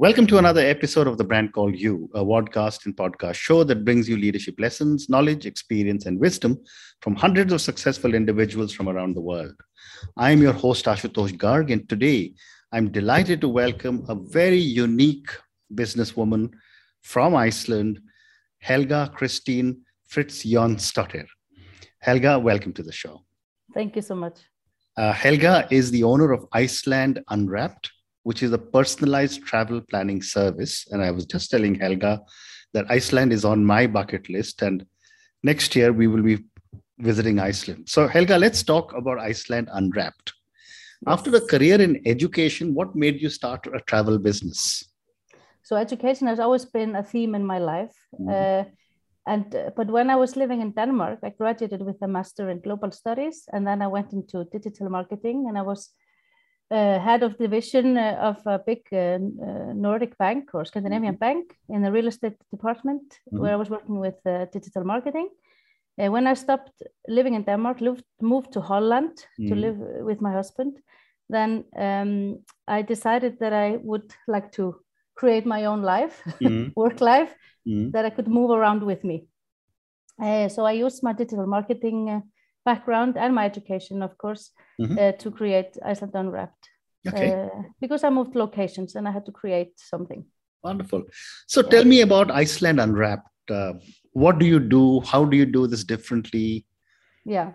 Welcome to another episode of The Brand Called You, a podcast and podcast show that brings you leadership lessons, knowledge, experience, and wisdom from hundreds of successful individuals from around the world. I am your host, Ashutosh Garg, and today I'm delighted to welcome a very unique businesswoman from Iceland, Helga Christine Fritz Jonsdottir. Helga, welcome to the show. Thank you so much. Uh, Helga is the owner of Iceland Unwrapped, which is a personalized travel planning service. And I was just telling Helga that Iceland is on my bucket list. And next year we will be visiting Iceland. So, Helga, let's talk about Iceland Unwrapped. After a career in education, what made you start a travel business? So, education has always been a theme in my life. Mm-hmm. Uh, and uh, but when I was living in Denmark, I graduated with a master in global studies, and then I went into digital marketing, and I was uh, head of division uh, of a big uh, uh Nordic bank or Scandinavian mm-hmm. bank in the real estate department, mm-hmm. where I was working with uh, digital marketing. Uh, when I stopped living in Denmark, lived, moved to Holland mm-hmm. to live with my husband, then um, I decided that I would like to create my own life, mm-hmm. work life, mm-hmm. that I could move around with me. so I used my digital marketing background and my education, of course, mm-hmm. uh, to create Iceland Unwrapped. Okay. Uh, because I moved locations and I had to create something. Wonderful. So tell me about Iceland Unwrapped. Uh, what do you do? How do you do this differently? Yeah.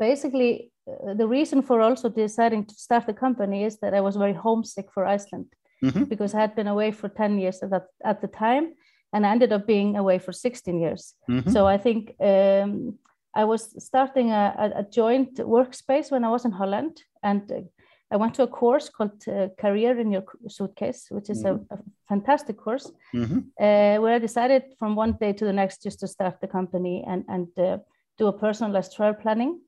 Basically, uh, the reason for also deciding to start the company is that I was very homesick for Iceland mm-hmm. because I had been away for 10 years at, that, at the time and I ended up being away for 16 years. Mm-hmm. So I think um, I was starting a, a, joint workspace when I was in Holland, and I went to a course called uh, Career in Your Suitcase, which is mm-hmm. a, a, fantastic course, mm-hmm. uh, where I decided from one day to the next just to start the company and, and uh, do a personalized travel planning.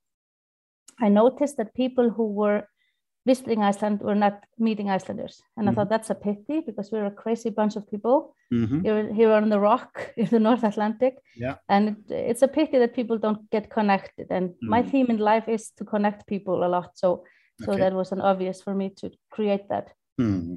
I noticed that people who were visiting Iceland were not meeting Icelanders. And mm-hmm. I thought that's a pity because we're a crazy bunch of people mm-hmm. here, here on the rock in the North Atlantic. Yeah. And it, it's a pity that people don't get connected. And mm-hmm. my theme in life is to connect people a lot. So so okay. that was an obvious for me to create that. Mm-hmm.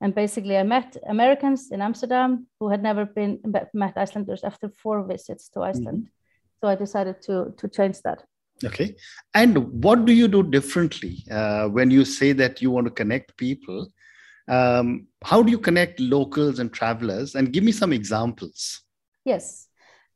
And basically I met Americans in Amsterdam who had never been met Icelanders after four visits to Iceland. Mm-hmm. So I decided to to change that. Okay. And what do you do differently uh, when you say that you want to connect people? Um, how do you connect locals and travelers? And give me some examples. Yes.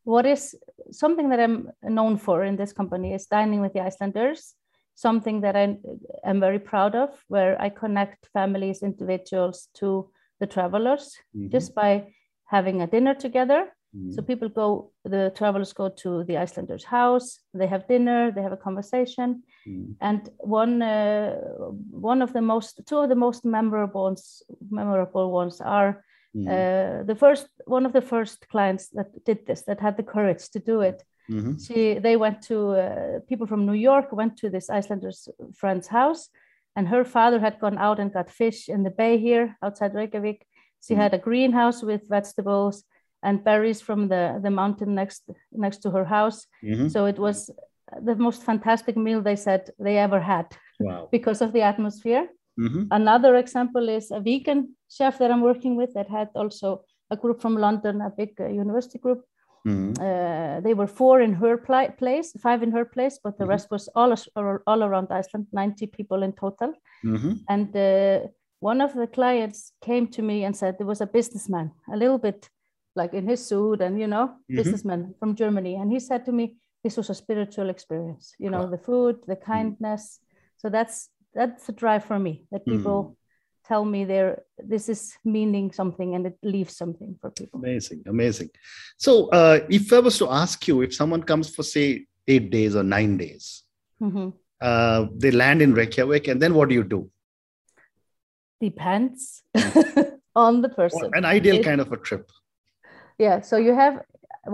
What is something that I'm known for in this company is dining with the Icelanders, something that I am very proud of, where I connect families, individuals to the travelers mm-hmm. just by having a dinner together Mm. So people go, the travelers go to the Icelander's house, they have dinner, they have a conversation. Mm. And one, uh, one of the most, two of the most memorable ones, memorable ones are mm. uh, the first, one of the first clients that did this, that had the courage to do it. Mm-hmm. She, they went to, uh, people from New York went to this Icelander's friend's house and her father had gone out and got fish in the bay here outside Reykjavik. She mm. had a greenhouse with vegetables and berries from the, the mountain next next to her house. Mm-hmm. So it was the most fantastic meal they said they ever had wow. because of the atmosphere. Mm-hmm. Another example is a vegan chef that I'm working with that had also a group from London, a big uh, university group. Mm-hmm. Uh, they were four in her pl- place, five in her place, but the mm-hmm. rest was all, all around Iceland, 90 people in total. Mm-hmm. And uh, one of the clients came to me and said there was a businessman, a little bit like in his suit and you know mm-hmm. businessman from germany and he said to me this was a spiritual experience you know wow. the food the mm. kindness mm-hmm. so that's that's a drive for me that people mm. tell me there this is meaning something and it leaves something for people amazing amazing so uh, if i was to ask you if someone comes for say eight days or nine days mm-hmm. uh, they land in reykjavik and then what do you do depends on the person an ideal it, kind of a trip yeah so you have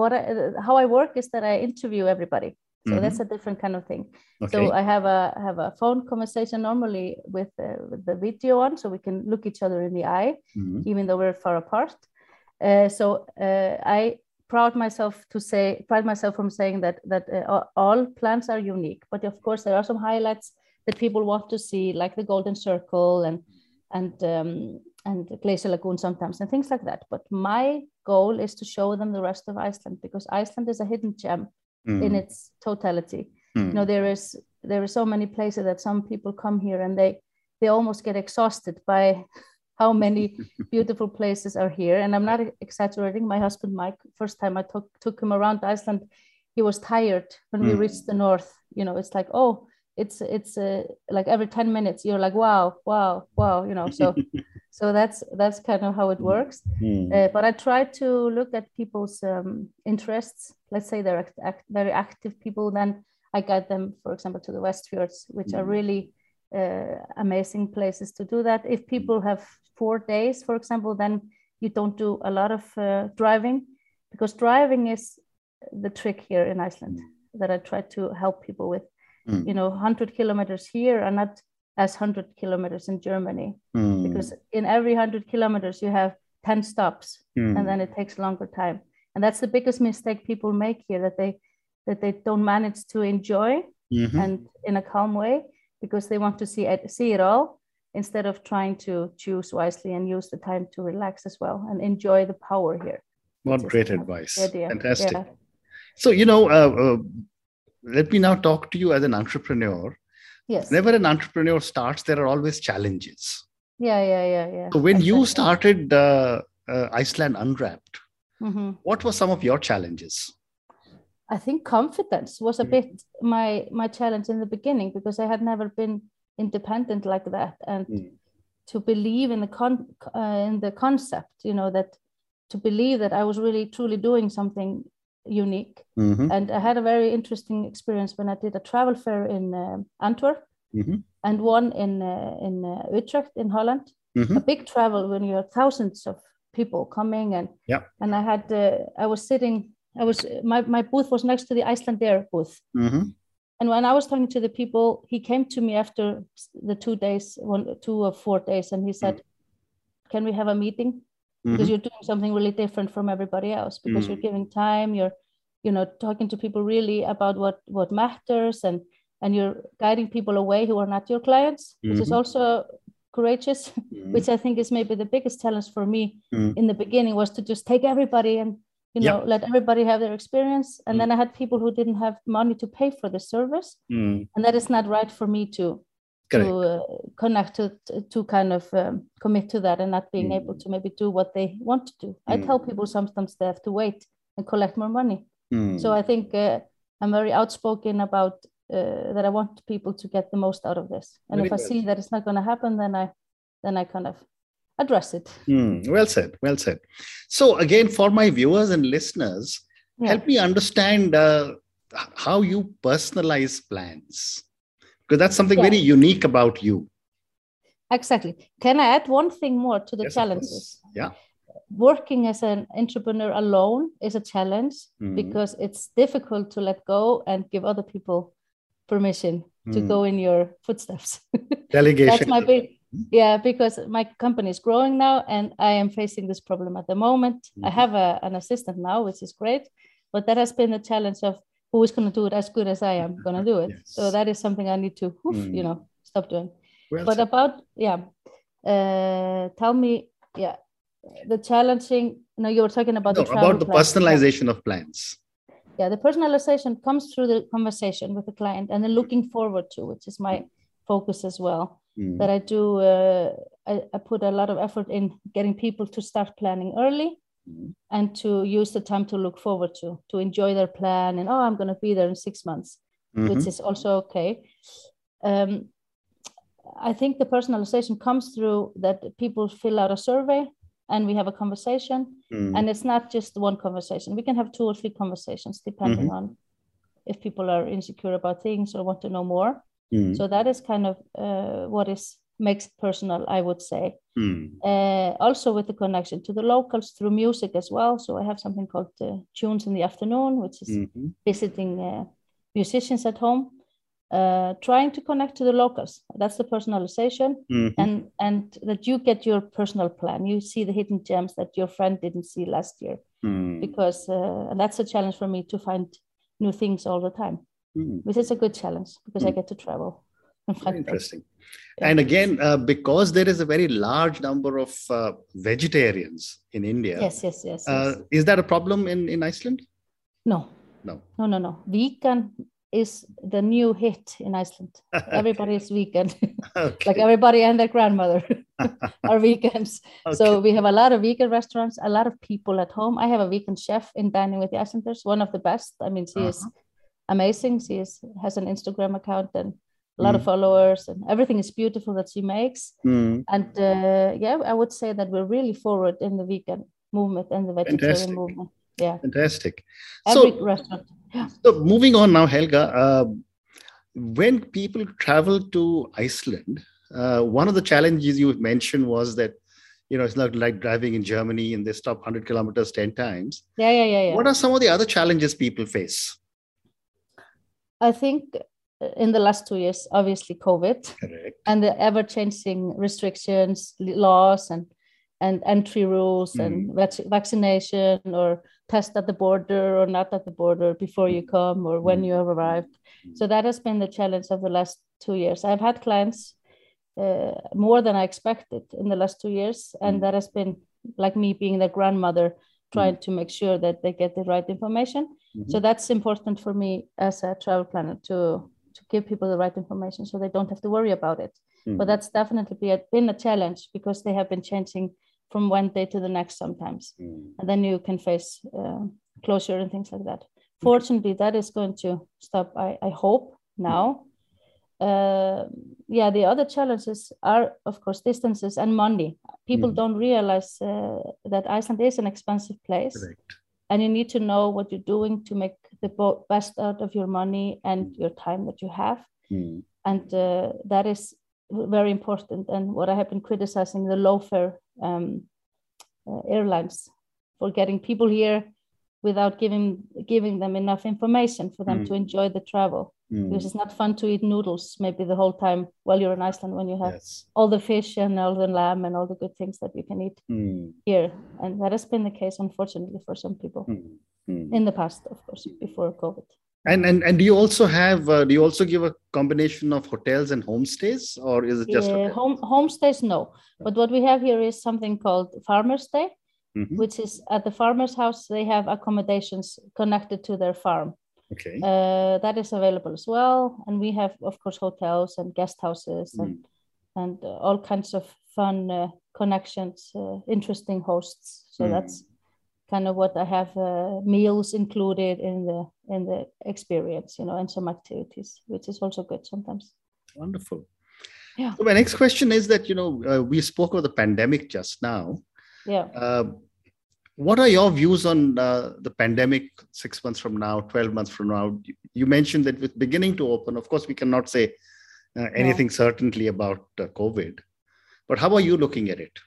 what I, how i work is that i interview everybody so mm-hmm. that's a different kind of thing okay. so i have a have a phone conversation normally with, uh, with the video on so we can look each other in the eye mm-hmm. even though we're far apart uh, so uh, i proud myself to say pride myself from saying that that uh, all plants are unique but of course there are some highlights that people want to see like the golden circle and and um, and Glacier Lagoon sometimes and things like that. But my goal is to show them the rest of Iceland because Iceland is a hidden gem Mm. in its totality. Mm. You know, there is there are so many places that some people come here and they they almost get exhausted by how many beautiful places are here. And I'm not exaggerating. My husband Mike, first time I took took him around Iceland, he was tired when we Mm. reached the north. You know, it's like oh, it's it's uh, like every ten minutes you're like wow, wow, wow. You know, so so that's that's kind of how it works. Mm. Uh, but I try to look at people's um, interests. Let's say they're act- act- very active people, then I guide them, for example, to the West Fjords, which are Mm. really uh, amazing places to do that. If people have four days, for example, then you don't do a lot of uh, driving because driving is the trick here in Iceland that I try to help people with. Mm. You know, 100 kilometers here are not as 100 kilometers in Germany Mm. because in every 100 kilometers you have 10 stops Mm. and then it takes longer time and that's the biggest mistake people make here that they that they don't manage to enjoy Mhm. and in a calm way because they want to see it see it all instead of trying to choose wisely and use the time to relax as well and enjoy the power here What great advice. Fantastic. yeah So, you know, uh, uh, let me now talk to you as an entrepreneur. yes Whenever an entrepreneur starts, there are always challenges. yeah yeah yeah yeah So, when you started uh, uh, Iceland Unwrapped, Mhm. what were some of your challenges? I think confidence was a bit my my challenge in the beginning because I had never been independent like that, and Mm. to believe in the con uh, in the concept, you know, that to believe that I was really truly doing something unique. Mhm. And I had a very interesting experience when I did a travel fair in uh, Antwerp Mhm. and one in uh, in uh, Utrecht in Holland. Mhm. A big travel when you have thousands of people coming and Yeah. and I had uh, I was sitting I was my, my booth was next to the Icelandair booth Mhm. and when I was talking to the people he came to me after the two days one two or four days and he said can we have a meeting because Mhm. you're doing something really different from everybody else because Mm. you're giving time you're you know talking to people really about what what matters and and you're guiding people away who are not your clients which is Mhm. also courageous Mhm. which i think is maybe the biggest challenge for me Mm. in the beginning was to just take everybody and you know let everybody have their experience and Mm. then i had people who didn't have money to pay for the service Mm. and that is not right for me to Correct. to uh, connect to to kind of um, commit to that and not being Mm. able to maybe do what they want to do. I tell Mm. people sometimes they have to wait and collect more money. Mm. So I think uh, I'm very outspoken about uh, that I want people to get the most out of this. And Very if I well. see that it's not going to happen, then I then I kind of address it. Mm. Well said. Well said. So, again, for my viewers and listeners, Yeah. help me understand uh, how you personalize plans because that's something Yeah. very unique about you Exactly. Can I add one thing more to the Yes, challenges? yeah Working as an entrepreneur alone is a challenge Mm. because it's difficult to let go and give other people permission to Mm. go in your footsteps. delegation That's my big, yeah, because my company is growing now and I am facing this problem at the moment. I Mhm. have a, an assistant now, which is great, but that has been the challenge of who is going to do it as good as I am going to do it. So that is something I need to, woof, Mm. you know, stop doing well but said. about yeah uh tell me yeah the challenging no you were talking about No, the about the. Personalization of plans yeah the personalization comes through the conversation with the client and then looking forward to which is my focus as well Mm. that i do uh, I, I put a lot of effort in getting people to start planning early And to use the time to look forward to to enjoy their plan and oh i'm going to be there in six months Mhm. which is also okay. Um, I think the personalization comes through that people fill out a survey and we have a conversation, Mm. and it's not just one conversation. We can have two or three conversations depending on if people are insecure about things or want to know more. Mm. So that is kind of uh, what is makes personal, I would say. Mm. Uh, also with the connection to the locals through music as well. So I have something called uh, Tunes in the Afternoon, which is Mhm. visiting uh, musicians at home, uh, trying to connect to the locals. That's the personalization, Mhm. and and that you get your personal plan. You see the hidden gems that your friend didn't see last year, Mm. because uh, and that's a challenge for me to find new things all the time, Mm. which is a good challenge because I Mm. get to travel. Interesting. And again, uh, because there is a very large number of uh, vegetarians in India. Yes, yes, yes, uh, yes. Is that a problem in, in Iceland? No. No. No, no, no. Vegan is the new hit in Iceland. Everybody is vegan. okay. like everybody and their grandmother are vegans. So we have a lot of vegan restaurants, a lot of people at home. I have a vegan chef in Dining with the Icelanders, one of the best. I mean, she is Uh-huh. amazing. She is, has an Instagram account and a lot of Mm. followers, and everything is beautiful that she makes. Hmm. And uh, yeah, I would say that we're really forward in the vegan movement and the vegetarian Fantastic. movement. Yeah, Fantastic. every So, restaurant. Yeah. so moving on now, Helga, uh, when people travel to Iceland, uh, one of the challenges you mentioned was that, you know, it's not like driving in Germany and they stop 100 kilometers 10 times. Yeah, yeah, yeah, yeah. What are some of the other challenges people face? I think in the last two years, obviously COVID Correct. and the ever-changing restrictions, laws, and and entry rules and vac- vaccination or test at the border or not at the border before you come or when you have arrived. So that has been the challenge of the last two years. I've had clients uh, more than I expected in the last two years, and Mm. that has been like me being their grandmother, trying to make sure that they get the right information. So that's important for me as a travel planner to to give people the right information so they don't have to worry about it. Mhm. But that's definitely been a challenge because they have been changing from one day to the next sometimes, Mm. and then you can face uh, closure and things like that. Fortunately, that is going to stop. I, I hope now. Uh, yeah, the other challenges are, of course, distances and money. People Mhm. don't realize uh, that Iceland is an expensive place Correct. and you need to know what you're doing to make the best out of your money and your time that you have. Mm. and uh, that is very important. And what i have been criticizing the low fare um, uh, airlines for getting people here without giving giving them enough information for them Mm. to enjoy the travel Mm. because it's not fun to eat noodles maybe the whole time while you're in iceland when you have Yes. all the fish and all the lamb and all the good things that you can eat Mm. here and that has been the case unfortunately for some people Mm. Mm. in the past, of course, before COVID. And, and and do you also have uh, do you also give a combination of hotels and homestays or is it just Yeah, home homestays, no. But what we have here is something called farmer's day, Mhm. which is at the farmer's house. They have accommodations connected to their farm. Okay. Uh, that is available as well, and we have, of course, hotels and guest houses and Mm. and uh, all kinds of fun uh, connections, uh, interesting hosts. So Mm. that's kind of what I have uh, meals included in the in the experience, you know, and some activities, which is also good sometimes. Wonderful. Yeah. So my next question is that you know uh, we spoke of the pandemic just now. Yeah. Uh, what are your views on uh, the pandemic six months from now, 12 months from now? You mentioned that it's beginning to open. Of course, we cannot say uh, anything certainly about uh, COVID, but how are you looking at it?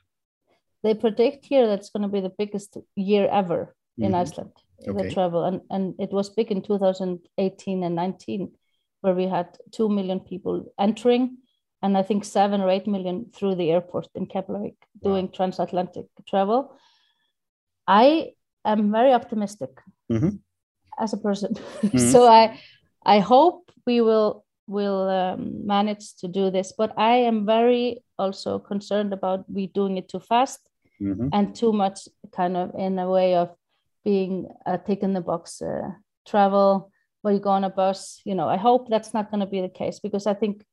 they predict here that's going to be the biggest year ever in Mhm. Iceland, Okay. the travel. And, and it was big in 2018 and 19, where we had 2 million people entering, and I think 7 or 8 million through the airport in Keflavik doing transatlantic travel. I am very optimistic Mhm. as a person. Mhm. so I, I hope we will will um, manage to do this, but I am very also concerned about we doing it too fast Mhm. and too much kind of in a way of being a tick in the box uh, travel where you go on a bus you know i hope that's not going to be the case because i think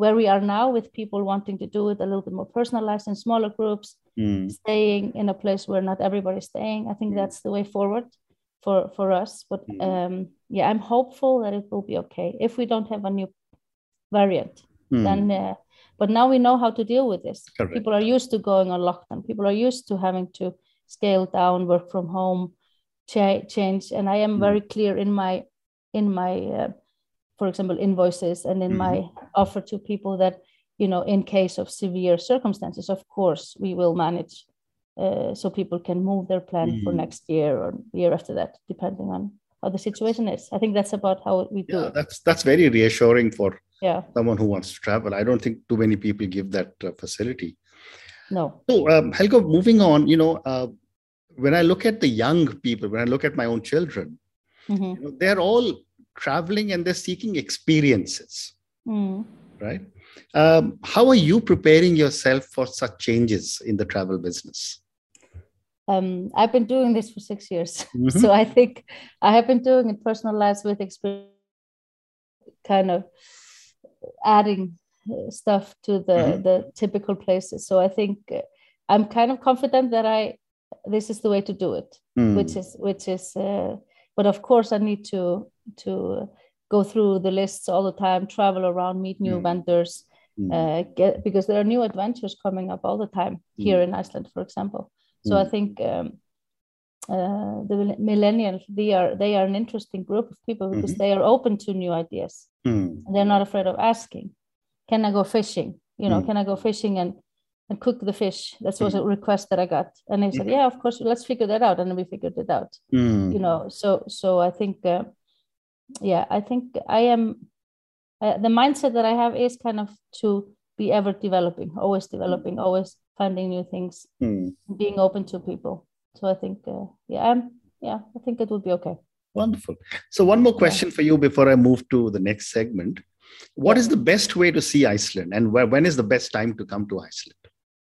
where we are now with people wanting to do it a little bit more personalized in smaller groups Mm. staying in a place where not everybody's staying i think Mm. that's the way forward for for us but Mm. um yeah i'm hopeful that it will be okay if we don't have a new variant Mm. then uh, but now we know how to deal with this Correct. people are used to going on lockdown people are used to having to scale down work from home cha- change and i am Mm. very clear in my in my uh, for example invoices and in Mhm. my offer to people that you know in case of severe circumstances of course we will manage uh, so people can move their plan for Mm. next year or year after that depending on how the situation is i think that's about how we do Yeah, it that's that's very reassuring for yeah someone who wants to travel. I don't think too many people give that uh, facility. no So, um, Helga, moving on, you know, uh, when I look at the young people, when I look at my own children, Mhm. you know, they're all traveling and they're seeking experiences. Mm. right? Um, how are you preparing yourself for such changes in the travel business? Um, I've been doing this for six years, mm-hmm. so I think I have been doing it personalized with experience, kind of adding uh, stuff to the mm-hmm. the typical places. So I think uh, I'm kind of confident that I this is the way to do it, mm. which is which is. Uh, but of course, I need to to go through the lists all the time, travel around, meet new mm. vendors, mm. Uh, get because there are new adventures coming up all the time here mm. in Iceland, for example. So I mm. think um, uh, the millennials they are they are an interesting group of people because mm-hmm. they are open to new ideas. Mm. They're not afraid of asking, "Can I go fishing? You know, mm. can I go fishing and and cook the fish?" That was a request that I got, and they said, "Yeah, of course, let's figure that out," and we figured it out. You know, so so I think. Uh, yeah i think i am uh, the mindset that i have is kind of to be ever developing always developing always finding new things mm. being open to people. So i think uh, yeah i'm yeah i think it would be okay. Wonderful. So one more question yeah. for you before i move to the next segment. What is the best way to see iceland and where, when is the best time to come to iceland?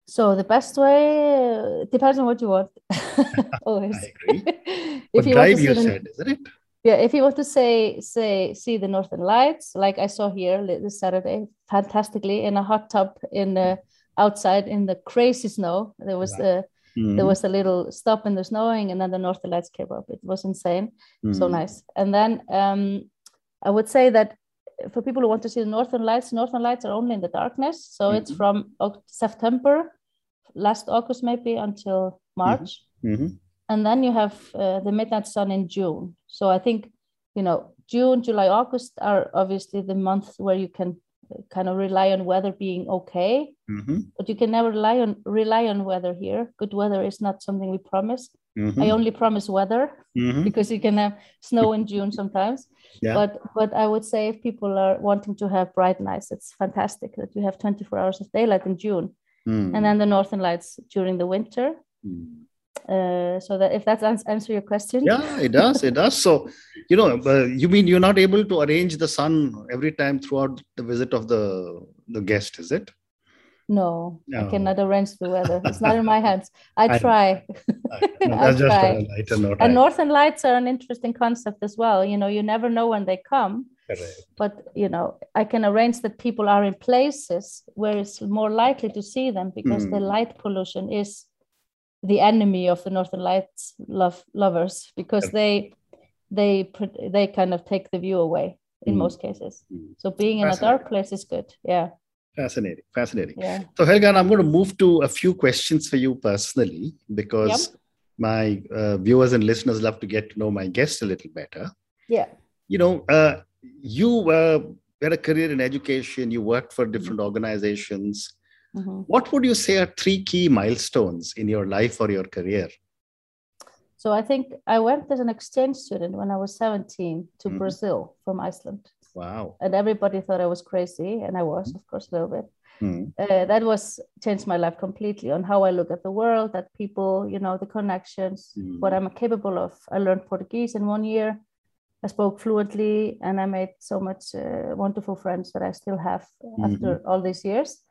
So the best way uh, depends on what you want. Always. I agree. if you drive you said isn't it yeah if you want to say say see the northern lights like i saw here this saturday fantastically in a hot tub in the outside in the crazy snow there was a mm. there was a little stop in the snowing and then the northern lights came up it was insane mm. so nice and then um, i would say that for people who want to see the northern lights northern lights are only in the darkness so mm-hmm. it's from september last august maybe until march mm-hmm. mm-hmm and then you have uh, the midnight sun in June. So I think, you know, June, July, August are obviously the months where you can uh, kind of rely on weather being okay, mm-hmm. but you can never rely on rely on weather here. Good weather is not something we promise. Mm-hmm. I only promise weather mm-hmm. because you can have snow in June sometimes. Yeah. But but I would say if people are wanting to have bright nights, it's fantastic that you have 24 hours of daylight in June, mm. and then the northern lights during the winter. Mm uh, so that if that answer your question. Yeah it does it does. So you know uh, you mean you're not able to arrange the sun every time throughout the visit of the the guest is it? No, no. i cannot arrange the weather. It's not in my hands. I try. I, no, I try. Note, and northern lights are an interesting concept as well. You know you never know when they come. Correct. but you know i can arrange that people are in places where it's more likely to see them because mm. the light pollution is the enemy of the northern lights love lovers because they they they kind of take the view away in mm. most cases. Mm. so being in a dark place is good. Yeah. Fascinating. Fascinating. Yeah. so helga i'm going to move to a few questions for you personally because yep. my uh, viewers and listeners love to get to know my guest a little better. Yeah. You know uh, you uh, had a career in education. You worked for different mm-hmm. organizations Mm-hmm. What would you say are three key milestones in your life or your career? So I think I went as an exchange student when I was 17 to mm-hmm. Brazil from Iceland. Wow. And everybody thought I was crazy, and I was, of course, a little bit. Mm. Uh, that was changed my life completely on how I look at the world, at people, you know, the connections, mm. what I'm capable of. I learned Portuguese in one year. I spoke fluently, and I made so much uh, wonderful friends that I still have mm-hmm. after all these years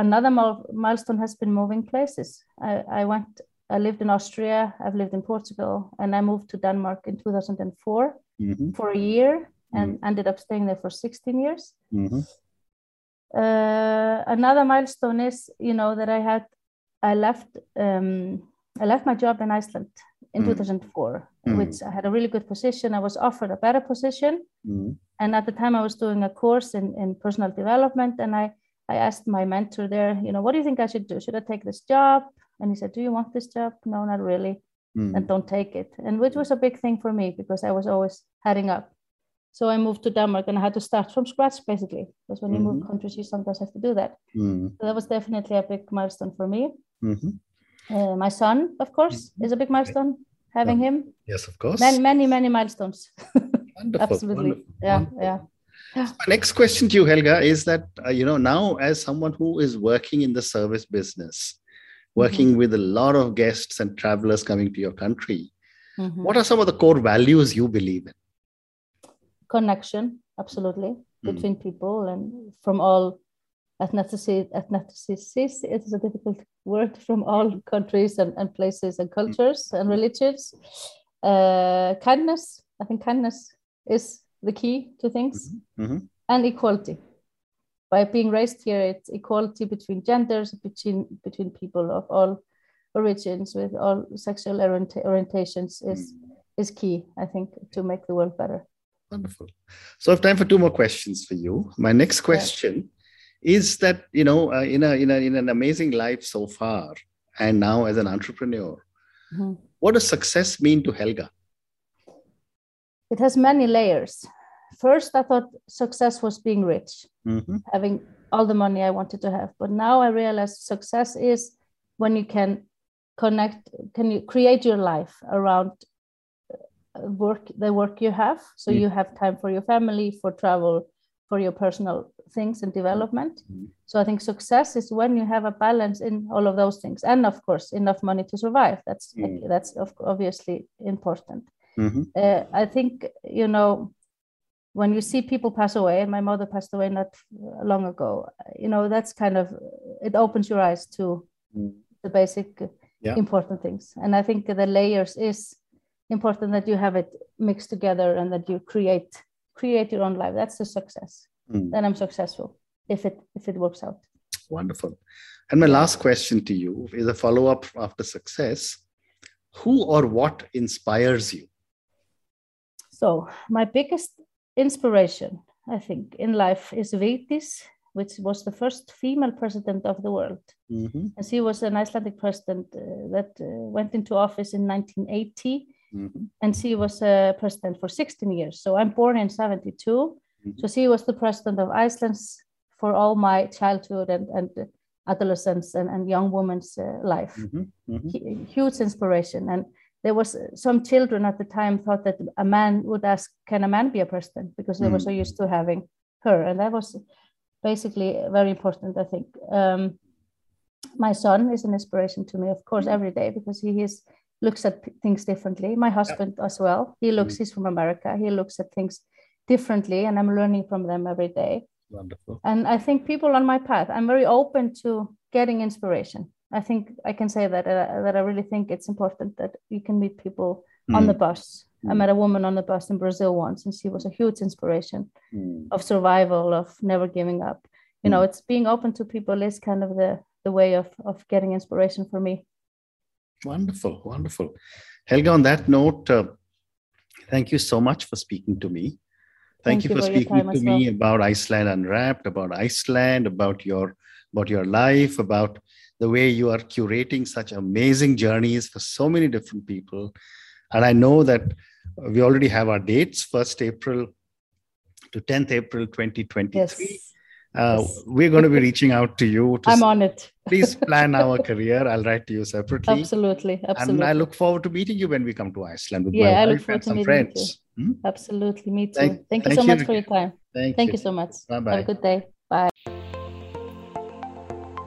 another milestone has been moving places. I, I, went, I lived in Austria, I've lived in Portugal, and I moved to Denmark in 2004 mm-hmm. for a year and mm-hmm. ended up staying there for 16 years. Mm-hmm. Uh, another milestone is, you know, that I had, I left, um, I left my job in Iceland in mm-hmm. 2004, mm-hmm. which I had a really good position. I was offered a better position. Mm-hmm. And at the time I was doing a course in, in personal development and I I asked my mentor there, you know, what do you think I should do? Should I take this job? And he said, Do you want this job? No, not really. Mm. And don't take it. And which was a big thing for me because I was always heading up. So I moved to Denmark and I had to start from scratch basically. Because when mm-hmm. you move mm-hmm. countries, you sometimes have to do that. Mm. So that was definitely a big milestone for me. Mm-hmm. Uh, my son, of course, mm-hmm. is a big milestone. Having him. Yes, of course. Many, many, many milestones. Wonderful. Absolutely. Wonderful. Yeah, Wonderful. yeah. So my next question to you, Helga, is that uh, you know now as someone who is working in the service business, working mm-hmm. with a lot of guests and travelers coming to your country, mm-hmm. what are some of the core values you believe in? Connection, absolutely, mm. between people and from all ethnicities. Ethnicities it is a difficult word from all countries and, and places and cultures mm. and religions. Uh, kindness, I think kindness is the key to things, mm-hmm. Mm-hmm. and equality. By being raised here, it's equality between genders, between between people of all origins with all sexual orientations is mm. is key, I think, to make the world better. Wonderful. So I have time for two more questions for you. My next question yeah. is that you know uh, in a in a in an amazing life so far, and now as an entrepreneur, mm-hmm. what does success mean to Helga? It has many layers. First, I thought success was being rich, mm-hmm. having all the money I wanted to have. But now I realize success is when you can connect can you create your life around uh, work the work you have so mm. you have time for your family for travel for your personal things and development mm. so i think success is when you have a balance in all of those things and of course enough money to survive that's mm. that's obviously important mm-hmm. uh, i think you know when you see people pass away and my mother passed away not long ago you know that's kind of it opens your eyes to mm. the basic yeah. important things. And I think the layers is important that you have it mixed together and that you create create your own life. That's the success. Mm. Then I'm successful if it if it works out. Wonderful. And my last question to you is a follow up after success. Who or what inspires you? So my biggest inspiration, I think, in life is Vigdís which was the first female president of the world. Mm-hmm. And she was an Icelandic president uh, that uh, went into office in 1980. Mm-hmm. And she was a president for 16 years. So I'm born in 72. Mm-hmm. So she was the president of Iceland for all my childhood and, and adolescence and, and young woman's uh, life. Mm-hmm. Mm-hmm. Huge inspiration. And there was uh, some children at the time thought that a man would ask, can a man be a president? Because they were so used to having her. And that was basically very important, I think. Um, my son is an inspiration to me, of course, mm-hmm. every day because he is looks at things differently. My husband yeah. as well. He looks. Mm-hmm. He's from America. He looks at things differently, and I'm learning from them every day. Wonderful. And I think people on my path, I'm very open to getting inspiration. I think I can say that uh, that I really think it's important that you can meet people mm. on the bus I met a woman on the bus in Brazil once, and she was a huge inspiration mm. of survival, of never giving up. You mm. know, it's being open to people is kind of the the way of of getting inspiration for me. Wonderful, wonderful. Helga, on that note, uh, thank you so much for speaking to me. Thank, thank you, for, for speaking to me well. about Iceland Unwrapped, about Iceland, about your about your life, about the way you are curating such amazing journeys for so many different people. And I know that we already have our dates 1st april to 10th april 2023 yes. Uh, yes. we're going to be reaching out to you to i'm on it please plan our career i'll write to you separately absolutely absolutely and i look forward to meeting you when we come to iceland with yeah, my I look forward to meeting friends you. Hmm? absolutely me too thank, thank you thank so you much for your time thank, thank you. you so much Bye-bye. have a good day bye